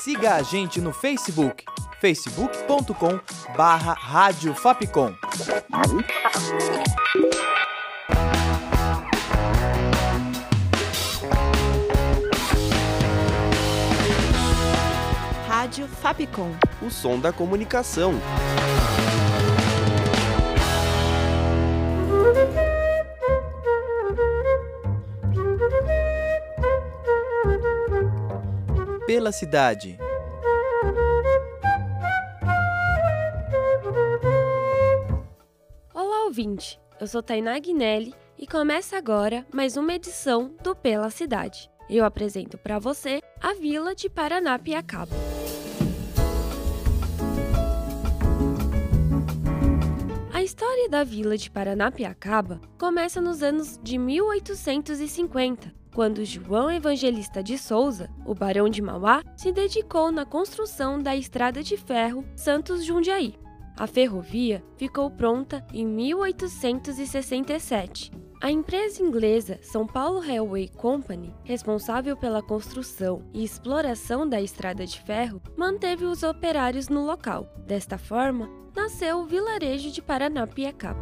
Siga a gente no Facebook, facebook.com barra Rádio Fapcom. Rádio Fapcom. O som da comunicação. Pela cidade. Olá, ouvinte! Eu sou Tainá Guinelli e começa agora mais uma edição do Pela Cidade. Eu apresento para você a Vila de Paranapiacaba. História da Vila de Paranapiacaba começa nos anos de 1850, quando João Evangelista de Souza, o Barão de Mauá, se dedicou na construção da estrada de ferro Santos-Jundiaí. A ferrovia ficou pronta em 1867. A empresa inglesa São Paulo Railway Company, responsável pela construção e exploração da estrada de ferro, manteve os operários no local. Desta forma, nasceu o vilarejo de Paranapiacaba.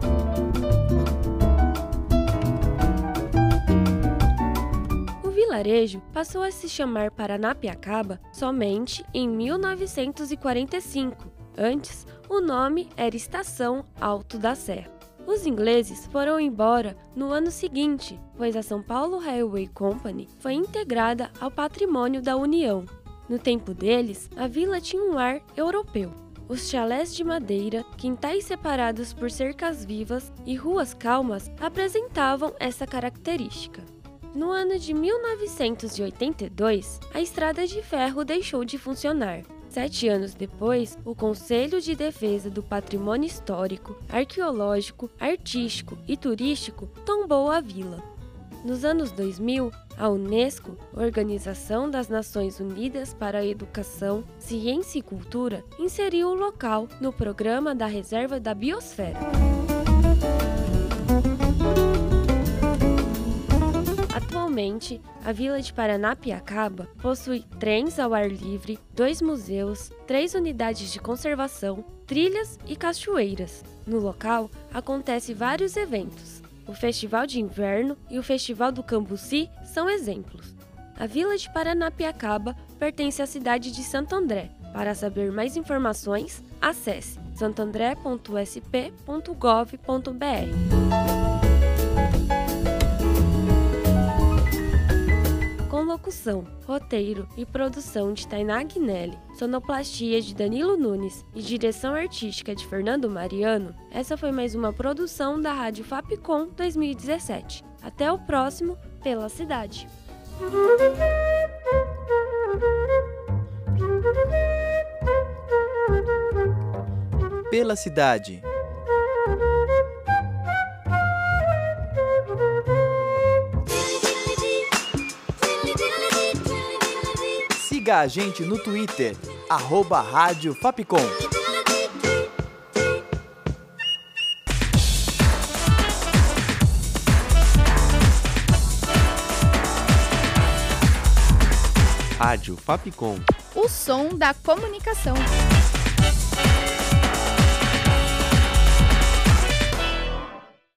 Vilarejo passou a se chamar Paranapiacaba somente em 1945. Antes, o nome era Estação Alto da Serra. Os ingleses foram embora no ano seguinte, pois a São Paulo Railway Company foi integrada ao patrimônio da União. No tempo deles, a vila tinha um ar europeu. Os chalés de madeira, quintais separados por cercas vivas e ruas calmas apresentavam essa característica. No ano de 1982, a estrada de ferro deixou de funcionar. Sete anos depois, o Conselho de Defesa do Patrimônio Histórico, Arqueológico, Artístico e Turístico tombou a vila. Nos anos 2000, a Unesco, Organização das Nações Unidas para a Educação, Ciência e Cultura, inseriu o local no programa da Reserva da Biosfera. Atualmente, a vila de Paranapiacaba possui trens ao ar livre, dois museus, três unidades de conservação, trilhas e cachoeiras. No local, acontecem vários eventos. O Festival de Inverno e o Festival do Cambuci são exemplos. A vila de Paranapiacaba pertence à cidade de Santo André. Para saber mais informações, acesse santandré.sp.gov.br. Locução, roteiro e produção de Tainá Guinelli, sonoplastia de Danilo Nunes e direção artística de Fernando Mariano, essa foi mais uma produção da Rádio Fapcom 2017. Até o próximo Pela Cidade. Pela cidade. Siga a gente no Twitter, arroba Rádio Fapcom. Rádio Fapcom. O som da comunicação.